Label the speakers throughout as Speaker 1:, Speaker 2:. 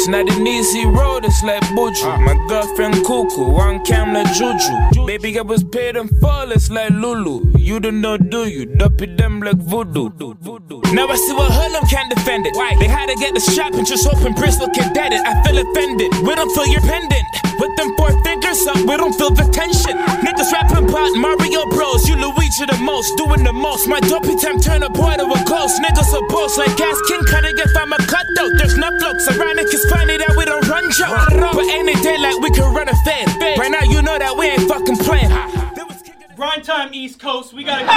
Speaker 1: It's not an easy road, it's like Buju. Ah. My girlfriend cuckoo, one camera juju. Baby, I was paid in full, it's like Lulu. You don't know, do you? Duppy them like voodoo. Now I see what Harlem can't defend it. Why? They had to get the strap and just hoping Bristol can dead it. I feel offended. We don't feel your pendant. With them four fingers up, we don't feel the tension. Niggas rapping about Mario Bros. You Luigi the most, doing the most. My dopey temp turn a boy to a ghost. Niggas are boss like Gas King cutting if I'm a cutthroat. There's no flux. Ironic is funny that we don't run joke. But any day like we can run a fan. Right now you know that we ain't fucking playing.
Speaker 2: Grind time, East Coast. We gotta.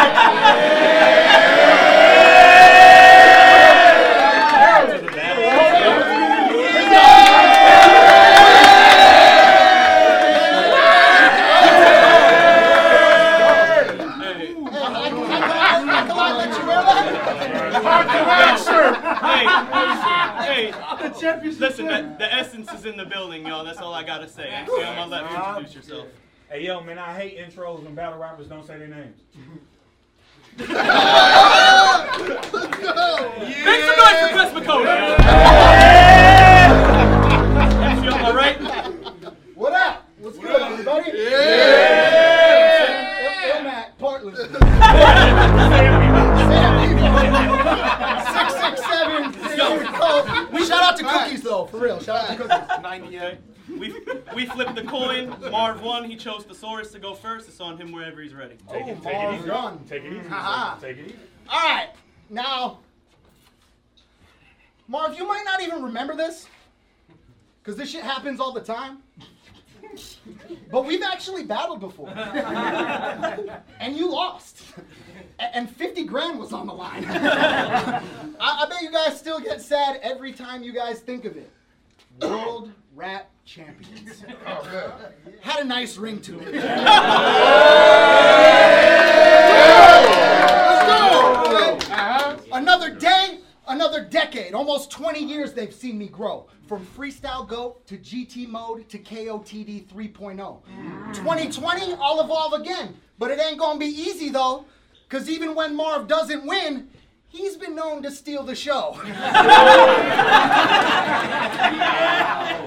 Speaker 2: Hey, hey, listen, the, the essence is in the building, y'all. That's all I gotta say. Actually, I'm gonna let you introduce yourself.
Speaker 3: Hey yo, man, I hate intros when battle rappers don't say their names.
Speaker 2: Let's Make some noise for Chris McCody.
Speaker 4: Shout out to cookies.
Speaker 2: Okay. We we flipped the coin. Marvwon. He chose The Saurus to go first. It's on him wherever he's ready.
Speaker 3: Take it,
Speaker 4: Oh,
Speaker 3: take it
Speaker 4: Marv
Speaker 3: easy.
Speaker 4: won.
Speaker 3: Take it easy.
Speaker 4: Haha.
Speaker 3: Take it easy.
Speaker 4: All right, now, Marv, you might not even remember this, because this shit happens all the time. But we've actually battled before, and you lost, and 50 grand was on the line. I, I bet you guys still get sad every time you guys think of it. World Rap Champions. Oh, Had a nice ring to it. Another day, another decade, almost 20 years they've seen me grow. From freestyle goat to GT mode to KOTD 3.0. 2020, I'll evolve again. But it ain't gonna be easy though, because even when Marv doesn't win, he's been known to steal the show.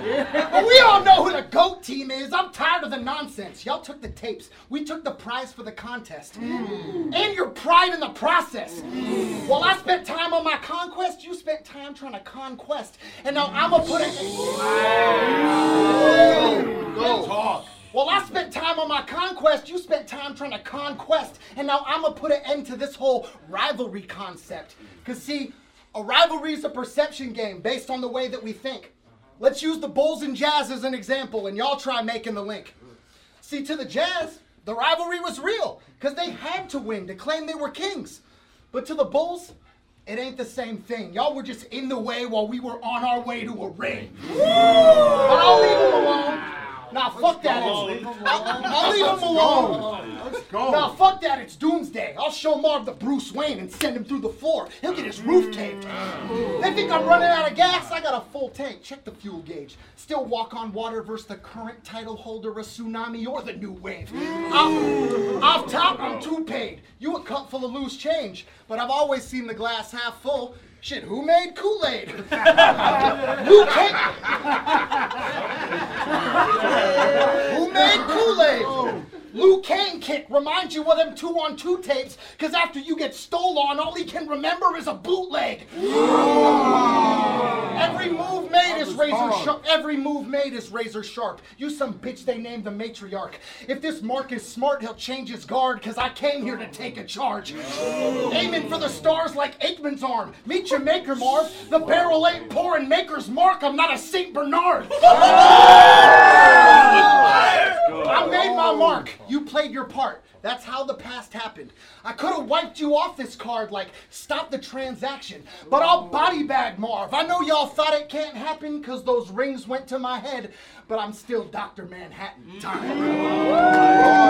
Speaker 4: But we all know who the GOAT team is. I'm tired of the nonsense. Y'all took the tapes. We took the prize for the contest. Mm. And your pride in the process. Mm. While I spent time on my conquest, you spent time trying to conquest. And now I'm going to put it. Go. Talk. While I spent time on my conquest, you spent time trying to conquest. And now I'm going to put an end to this whole rivalry concept. Because, see, a rivalry is a perception game based on the way that we think. Let's use the Bulls and Jazz as an example, and y'all try making the link. See, to the Jazz, the rivalry was real because they had to win to claim they were kings. But to the Bulls, it ain't the same thing. Y'all were just in the way while we were on our way to a ring. But I'll leave them alone. Nah, fuck that. I'll leave him alone. Let's go. Nah, fuck that. It's doomsday. I'll show Marv the Bruce Wayne and send him through the floor. He'll get his roof caved. They think I'm running out of gas. I got a full tank. Check the fuel gauge. Still walk on water versus the current title holder, a tsunami, or the new wave. Off, off top, I'm too paid. You a cup full of loose change, but I've always seen the glass half full. Shit, who made Kool-Aid? Who came? Who made Kool-Aid? Luke Kane kick reminds you of them two on two tapes, because after you get stole on, all he can remember is a bootleg. Every move made is razor sharp. Every move made is razor sharp. You some bitch they named the matriarch. If this Mark is smart, he'll change his guard, because I came here to take a charge. Aiming for the stars like Aikman's arm. Meet your maker, Marv. The barrel ain't pouring maker's mark. I'm not a St. Bernard. I made my mark. You played your part. That's how the past happened. I could have wiped you off this card, like stop the transaction. But I'll body bag Marv. I know y'all thought it can't happen because those rings went to my head, but I'm still Dr. Manhattan. Time.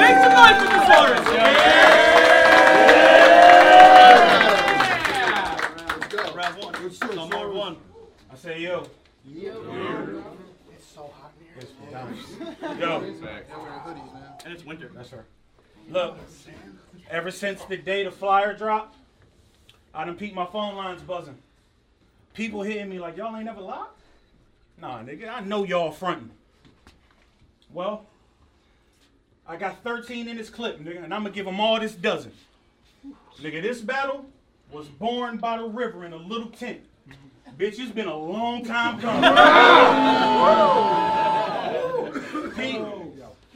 Speaker 2: Make some noise for The Saurus. Round one. So Marvwon.
Speaker 3: I say yo.
Speaker 4: It's so hot in here.
Speaker 3: Yo.
Speaker 2: And it's winter.
Speaker 3: That's her. Look, ever since the day the flyer dropped, I done peeped my phone lines buzzing. People hitting me like, y'all ain't never locked? Nah, nigga, I know y'all fronting. Well, I got 13 in this clip, nigga, and I'm gonna give them all this dozen. Nigga, this battle was born by the river in a little tent. Bitch, it's been a long time coming. Pete,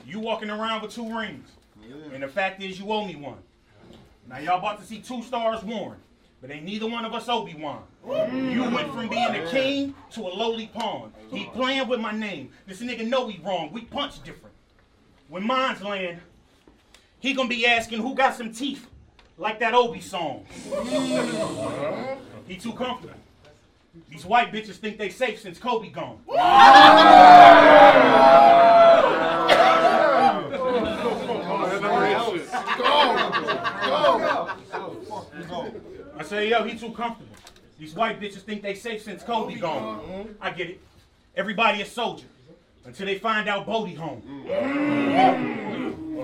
Speaker 3: you walking around with two rings. And the fact is, you owe me one. Now, y'all about to see two stars worn, but ain't neither one of us Obi-Wan. Mm. You went from being a king to a lowly pawn. He playing with my name. This nigga know he wrong. We punch different. When mine's land, he gonna be asking who got some teeth, like that Obi song. Mm. he too comfortable. These white bitches think they safe since Kobe gone. I say, yo, he too comfortable. These white bitches think they safe since Kobe gone. I get it. Everybody a soldier until they find out Bodie home.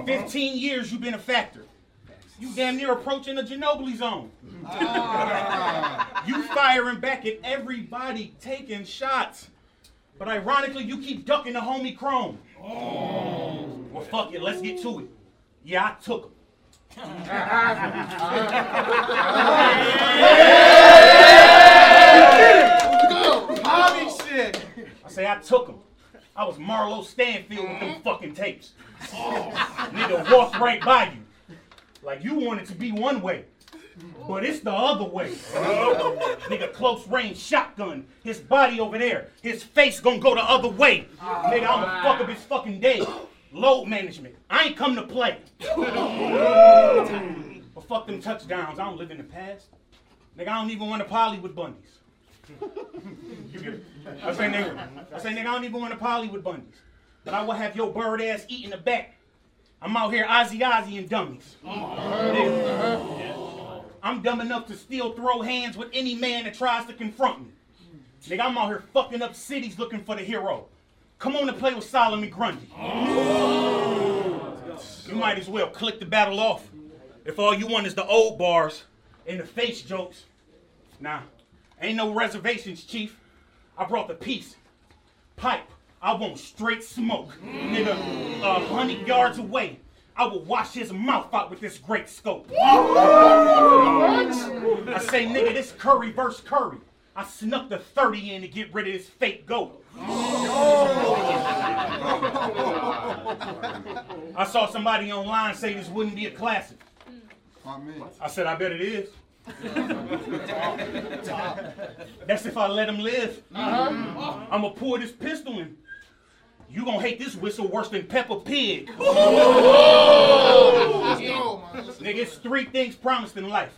Speaker 3: 15 years you been a factor. You damn near approaching the Ginobili zone. you firing back at everybody taking shots. But ironically, you keep ducking the homie Chrome. Well, fuck it, let's get to it. Yeah, I took him. I say I took him. I was Marlo Stanfield with them fucking tapes. Nigga walked right by you. Like you wanted to be one way. But it's the other way. Nigga, close range shotgun. His body over there. His face gonna go the other way. Nigga, I'ma fuck up his fucking day. Load management. I ain't come to play. but fuck them touchdowns. I don't live in the past. Nigga, I don't even want to poly with it? I say, nigga, I say, nigga, I don't even want to poly with bundies. But I will have your bird ass eating the back. I'm out here Ozzy Ozzy and dummies. I'm dumb enough to still throw hands with any man that tries to confront me. Nigga, I'm out here fucking up cities looking for the hero. Come on and play with Solomon Grundy. You might as well click the battle off. If all you want is the old bars and the face jokes. Nah, ain't no reservations, Chief. I brought the peace. Pipe, I want straight smoke. Nigga, a hundred yards away, I will wash his mouth out with this great scope. I say, nigga, this Curry versus Curry. I snuck the 30 in to get rid of this fake goat. I saw somebody online say this wouldn't be a classic. I said, I bet it is. That's if I let him live. Uh-huh. I'm gonna pour this pistol in. You gonna hate this whistle worse than Peppa Pig. Nigga, it's three things promised in life.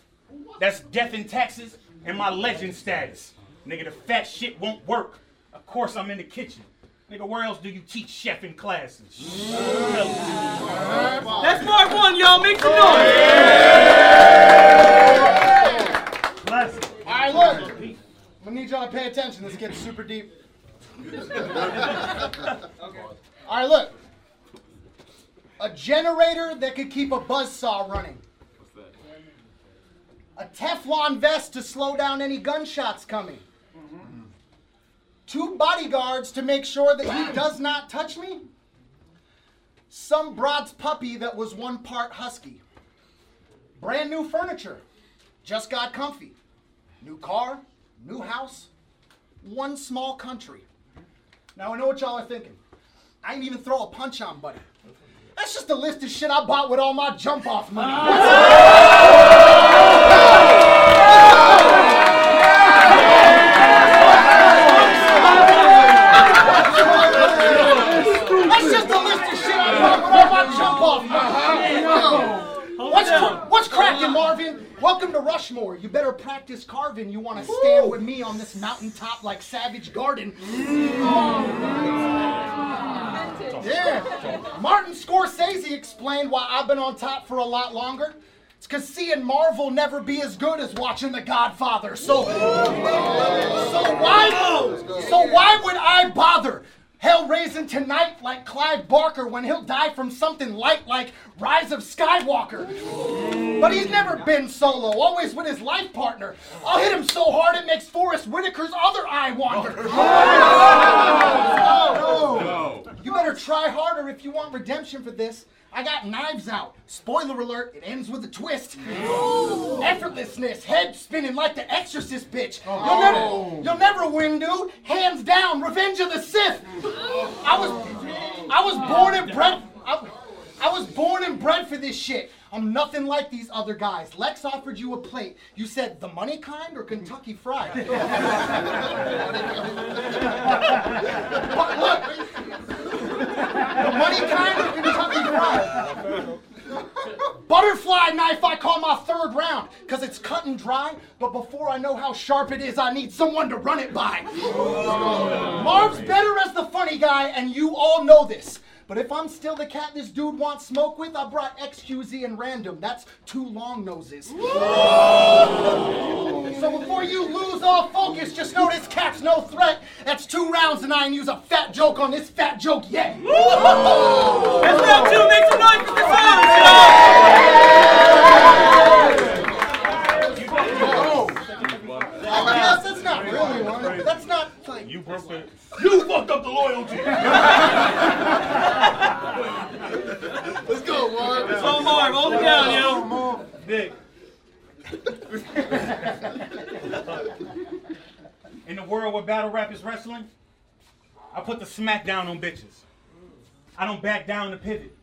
Speaker 3: That's death and taxes and my legend status. Nigga, the fat shit won't work. Of course I'm in the kitchen. Nigga, where else do you teach chef in classes?
Speaker 2: That's part One, y'all. Make some noise.
Speaker 3: Classic.
Speaker 4: All right, look. I'm gonna need y'all to pay attention. This gets super deep. All right, look. A generator that could keep a buzzsaw running. A Teflon vest to slow down any gunshots coming. Two bodyguards to make sure that he does not touch me. Some broad's puppy that was one part husky. Brand new furniture. Just got comfy. New car, new house, one small country. Now I know what y'all are thinking. I ain't even throw a punch on buddy. That's just a list of shit I bought with all my jump off money. Ah! That's just a list of shit I bought with all my jump off money. What's, cr- what's cracking, Marvin? Welcome to Rushmore. You better practice carving. You want to stand with me on this mountaintop like Savage Garden. Yeah. Martin Scorsese explained why I've been on top for a lot longer. It's because seeing Marvel never be as good as watching The Godfather. So, so why, so why would I bother? Hell raising tonight like Clive Barker when he'll die from something light like Rise of Skywalker. But he's never been solo, always with his life partner. I'll hit him so hard it makes Forest Whitaker's other eye wander. Oh, you better try harder if you want redemption for this. I got knives out. Spoiler alert, it ends with a twist. Ooh. Effortlessness, head spinning like the exorcist bitch. You'll oh. never you'll never win, dude. Hands down, revenge of the Sith. I was I was born and bred I, I was born and bred for this shit. I'm nothing like these other guys. Lex offered you a plate. You said the money kind or Kentucky Fried? but look, the money kind or Kentucky Fried? Butterfly knife I call my third round, cause it's cut and dry, but before I know how sharp it is, I need someone to run it by. Marv's better as the funny guy, and you all know this. But if I'm still the cat this dude wants smoke with, I brought XQZ and random. That's two long noses. So before you lose all focus, just know this cat's no threat. That's two rounds and I ain't use a fat joke on this fat joke yet.
Speaker 2: Let's go to make some noise for the
Speaker 4: I guess that's not really one. That's not like.
Speaker 3: You broke it. You fucked up the loyalty.
Speaker 5: Let's go, Marv.
Speaker 2: Let's go, Marv. Hold it down, yo.
Speaker 3: Dick. In the world where battle rap is wrestling, I put the smack down on bitches. I don't back down to pivot.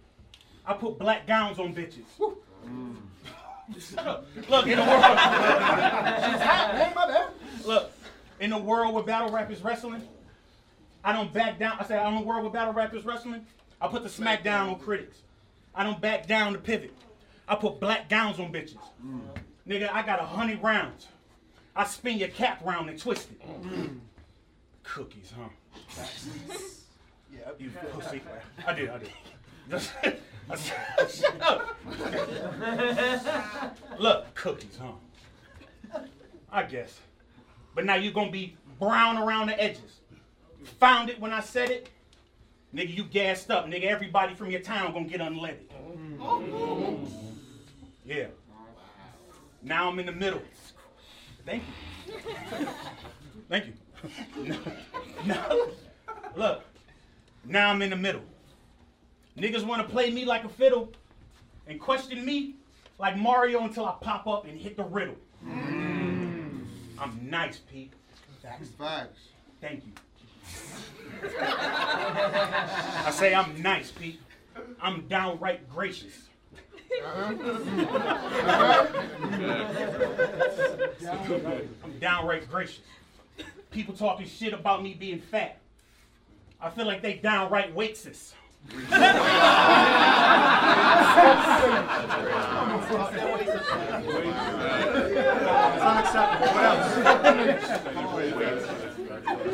Speaker 3: I put black gowns on bitches. Shut up. Look, in the world.
Speaker 4: Hey, my bad.
Speaker 3: Look, in the world where battle rap is wrestling, I don't back down. I said, in the world where battle rap is wrestling, I put the smack down on critics. I don't back down to pivot. I put black gowns on bitches. Nigga, I got a hundred rounds. I spin your cap round and twist it. Cookies, huh? yeah, you pussy. I did, I did. Shut up. Look, cookies, huh? I guess. But now you're gonna be brown around the edges. Found it when I said it. Nigga, you gassed up. Nigga, everybody from your town gonna get unleaded. Yeah. Now I'm in the middle. Thank you. Thank you. No, no. Look, now I'm in the middle. Niggas wanna play me like a fiddle and question me like Mario until I pop up and hit the riddle. I'm nice, Pete.
Speaker 5: Facts.
Speaker 3: Thank you. I say I'm nice, Pete. I'm downright gracious. I'm downright gracious. People talking shit about me being fat. I feel like they downright waitress.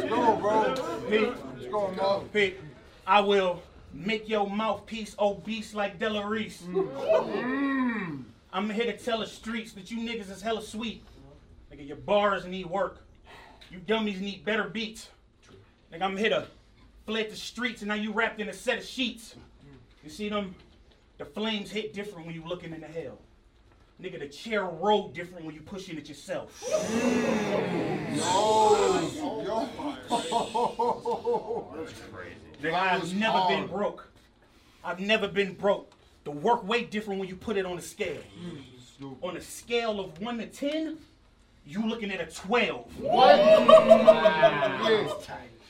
Speaker 5: Go, bro.
Speaker 3: Pete,
Speaker 5: Let's go, Marv.
Speaker 3: Pete, I will make your mouthpiece obese like Della Reese. Mm. I'm here to tell the streets that you niggas is hella sweet. Nigga, your bars need work. You dummies need better beats. Nigga, I'm here to fled the streets and now you wrapped in a set of sheets. You see them? The flames hit different when you looking into hell. Nigga, the chair roll different when you pushing it yourself.
Speaker 5: Yo.
Speaker 3: Nigga, I've never been broke. I've never been broke. The work weight different when you put it on a scale. On a scale of one to ten, you looking at a twelve. Gauge
Speaker 5: Pull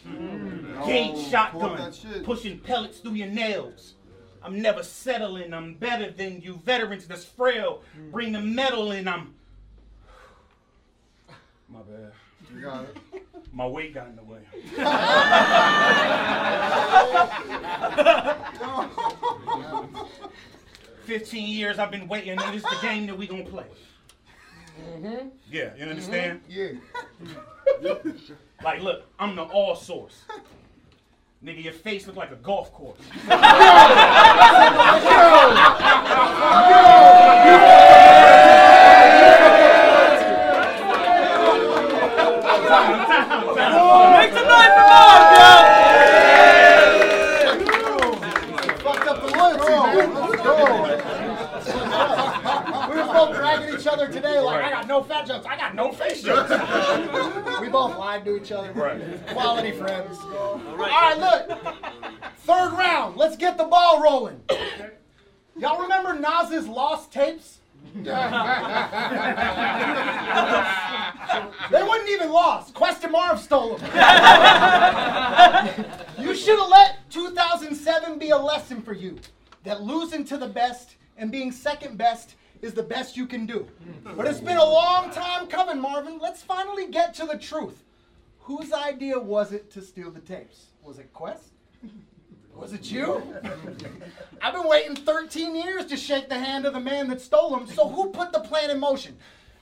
Speaker 5: Mm. up oh,
Speaker 3: shotgun,
Speaker 5: that shit.
Speaker 3: pushing pellets through your nails. I'm never settling. I'm better than you veterans that's frail. Mm. Bring the metal in. I'm. My bad.
Speaker 5: You got it.
Speaker 3: My weight got in the way. Fifteen years I've been waiting, and this is the game that we gonna play. Mm-hmm. Yeah, you understand? Mm-hmm.
Speaker 5: Yeah.
Speaker 3: Like, look, I'm the all source. Nigga, your face look like a golf course.
Speaker 2: Make some noise for Marv, yo.
Speaker 4: Fucked up the loyalty, man.
Speaker 5: Let's go.
Speaker 4: We were both dragging each other today like, I got no fat jokes, I got no face jokes. we both lied to each other.
Speaker 3: Right.
Speaker 4: Quality friends. All right, look. Third round. Let's get the ball rolling. Y'all remember Nas's lost tapes? they wasn't even lost. Quest and Marv stole them. you should have let 2007 be a lesson for you that losing to the best and being second best is the best you can do. But it's been a long time coming, Marvin. Let's finally get to the truth. Whose idea was it to steal the tapes? Was it Quest? Was it you? I've been waiting 13 years to shake the hand of the man that stole them, so who put the plan in motion?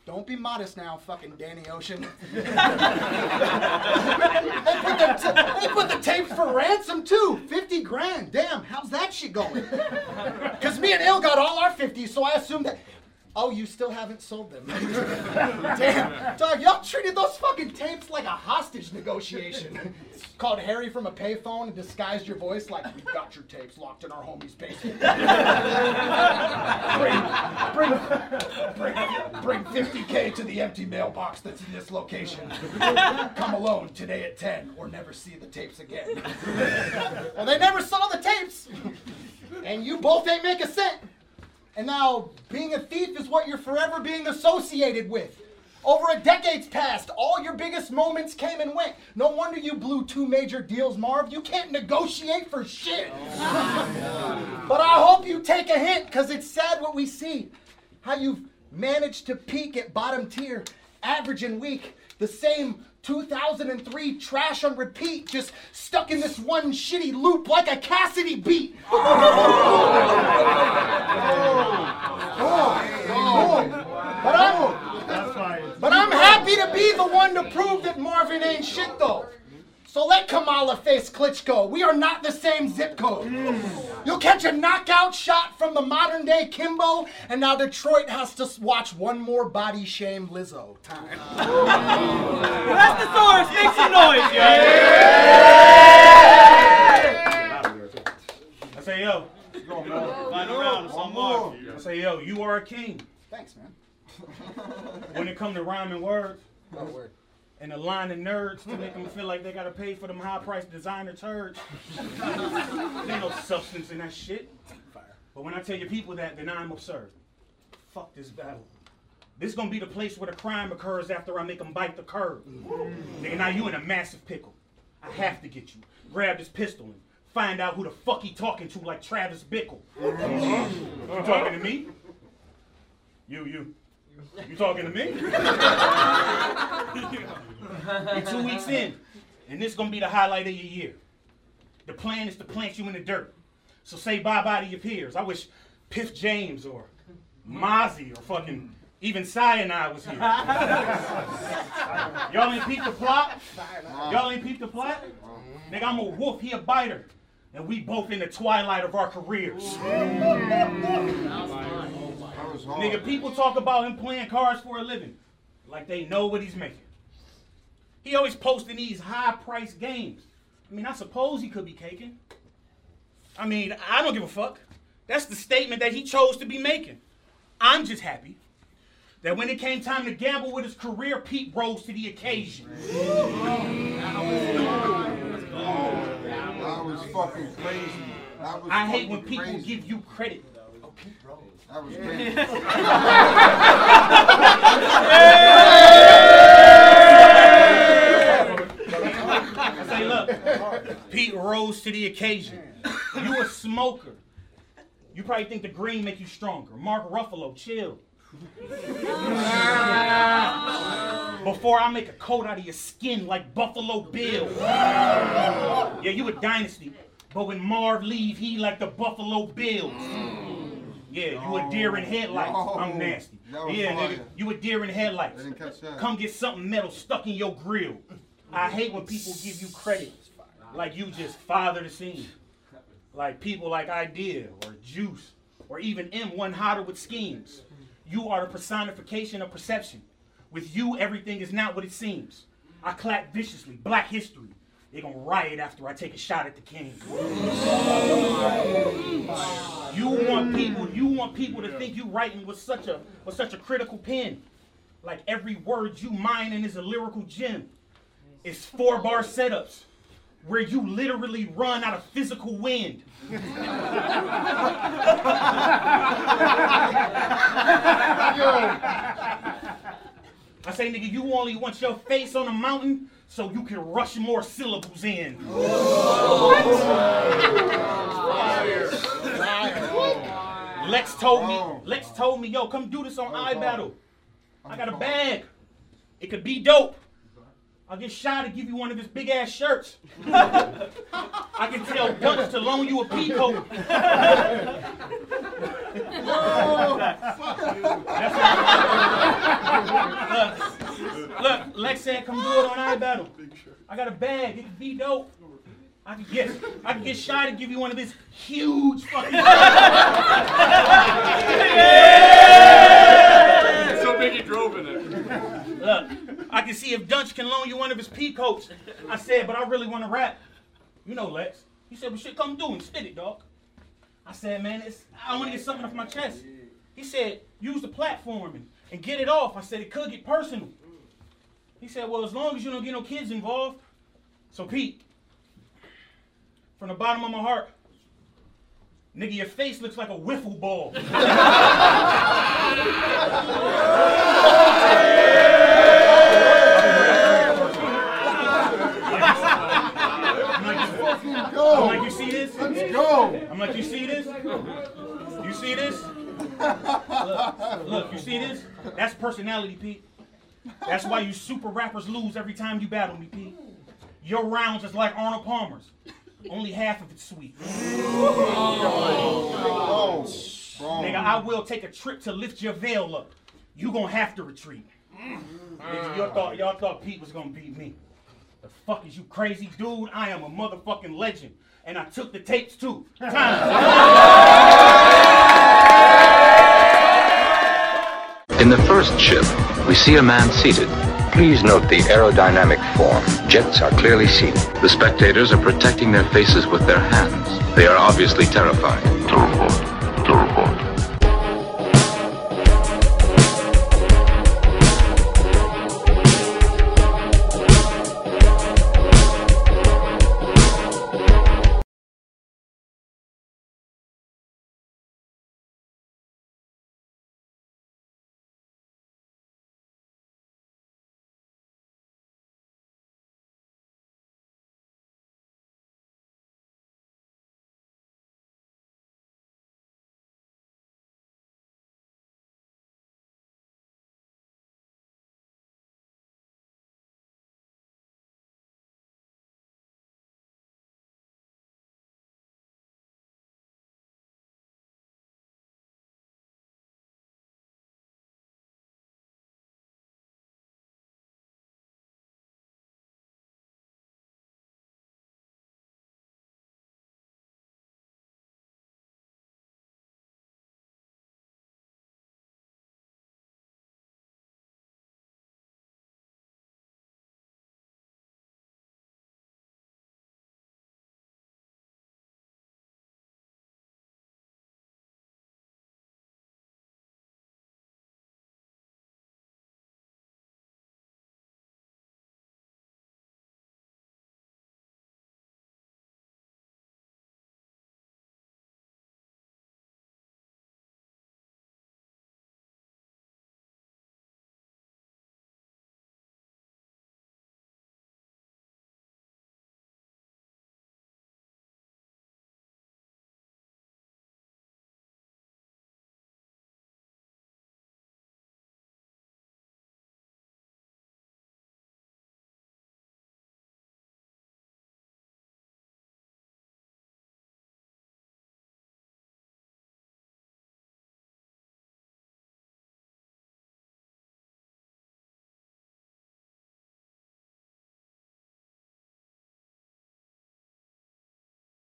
Speaker 4: Don't be modest now, fucking Danny Ocean. they, put the t- they put the tapes for ransom too. 50 grand. Damn, how's that shit going? Because me and Il got all our 50s, so I assumed that. Oh, you still haven't sold them. Damn. Dog, y'all treated those fucking tapes like a hostage negotiation. Called Harry from a payphone and disguised your voice like, we've got your tapes locked in our homie's basement. bring, bring, bring, bring 50K to the empty mailbox that's in this location. Come alone today at 10 or never see the tapes again. well, they never saw the tapes. And you both ain't make a cent. And now, being a thief is what you're forever being associated with. Over a decade's past, all your biggest moments came and went. No wonder you blew two major deals, Marv. You can't negotiate for shit. Oh, but I hope you take a hint, because it's sad what we see. How you've managed to peak at bottom tier, average and weak, the same 2003 trash on repeat, just stuck in this one shitty loop like a Cassidy beat. Oh, but I'm, but I'm happy to be the one to prove that Marvin ain't shit though. So let Kamala face Klitschko. We are not the same zip code. Mm. You'll catch a knockout shot from the modern day Kimbo, and now Detroit has to watch one more body shame Lizzo time.
Speaker 2: That's the source. Make some noise, yo.
Speaker 3: I say, yo.
Speaker 2: Final round. It's on Marv.
Speaker 3: I say, yo, you are a king.
Speaker 4: Thanks, man.
Speaker 3: When it comes to rhyming words
Speaker 4: Oh, word.
Speaker 3: And a line of nerds to make them feel like they gotta pay for them high-priced designer turds. There's no substance in that shit. But when I tell your people that, then I'm absurd. Fuck this battle. This gonna be the place where the crime occurs after I make them bite the curb. Nigga, now you in a massive pickle. I have to get you. Grab this pistol and find out who the fuck he talking to like Travis Bickle. You talking to me? You, you. You talking to me? we two weeks in, and this is gonna be the highlight of your year. The plan is to plant you in the dirt. So say bye-bye to your peers. I wish Piff James or Mozzie or fucking even Cyanide was here. Y'all ain't peep the plot? Y'all ain't peep the plot? Nigga, I'm a wolf, he a biter. And we both in the twilight of our careers.
Speaker 5: That was hard.
Speaker 3: Nigga, people talk about him playing cards for a living. Like they know what he's making. He always posting these high price games. I mean, I suppose he could be caking. I mean, I don't give a fuck. That's the statement that he chose to be making. I'm just happy that when it came time to gamble with his career, Pete rose to the occasion.
Speaker 5: That was fucking crazy. Was
Speaker 3: I hate when people
Speaker 5: crazy.
Speaker 3: give you credit.
Speaker 5: Oh, that was crazy.
Speaker 3: I say, look, Pete rose to the occasion. You a smoker. You probably think the green make you stronger. Mark Ruffalo, chill. Before I make a coat out of your skin like Buffalo Bill. Yeah, you a dynasty. But when Marv leave, he like the Buffalo Bills. Yeah, you a deer in headlights. Oh, I'm nasty. Yeah, nigga, you a deer in headlights.
Speaker 5: I didn't catch that.
Speaker 3: Come get something metal stuck in your grill. I hate when people give you credit like you just father the scene. Like people like Eyedea or Juice or even M1 Hotter with schemes. You are the personification of perception. With you, everything is not what it seems. I clap viciously. Black history. They gonna riot after I take a shot at the king. You want people, you want people to think you writing with such a with such a critical pen. Like every word you mining is a lyrical gem. It's four bar setups. Where you literally run out of physical wind. I say, nigga, you only want your face on a mountain so you can rush more syllables in. Lex told me, Lex told me, yo, come do this on iBattle. I got a bag. It could be dope. I'll get shy to give you one of his big ass shirts. I can tell Dunce to loan you a peacoat. look, look, Lex said come do it on iBattle. I got a bag. It could be dope. I can get I can get shy to give you one of his huge fucking
Speaker 6: So drove in it.
Speaker 3: Look, I can see if Dunch can loan you one of his peacoats. I said, but I really want to rap. You know, Lex. He said, well, shit, come do and spit it, dog. I said, man, it's, I want to get something off my chest. He said, use the platform and, and get it off. I said, it could get personal. He said, well, as long as you don't get no kids involved. So, Pete, from the bottom of my heart, nigga, your face looks like a wiffle ball. I'm like, I'm like, you see this?
Speaker 5: Let's go.
Speaker 3: I'm like, you see this? You see this? Look, look, you see this? That's personality, Pete. That's why you super rappers lose every time you battle me, Pete. Your rounds is like Arnold Palmer's. Only half of it's sweet.
Speaker 5: Oh,
Speaker 3: Nigga, I will take a trip to lift your veil up. You gonna have to retreat. Nigga, y'all mm. thought y'all thought Pete was gonna beat me. The fuck is you crazy, dude? I am a motherfucking legend. And I took the tapes too.
Speaker 7: In the first ship, we see a man seated. Please note the aerodynamic form. Jets are clearly seen. The spectators are protecting their faces with their hands. They are obviously terrified. Terrified. Terrified.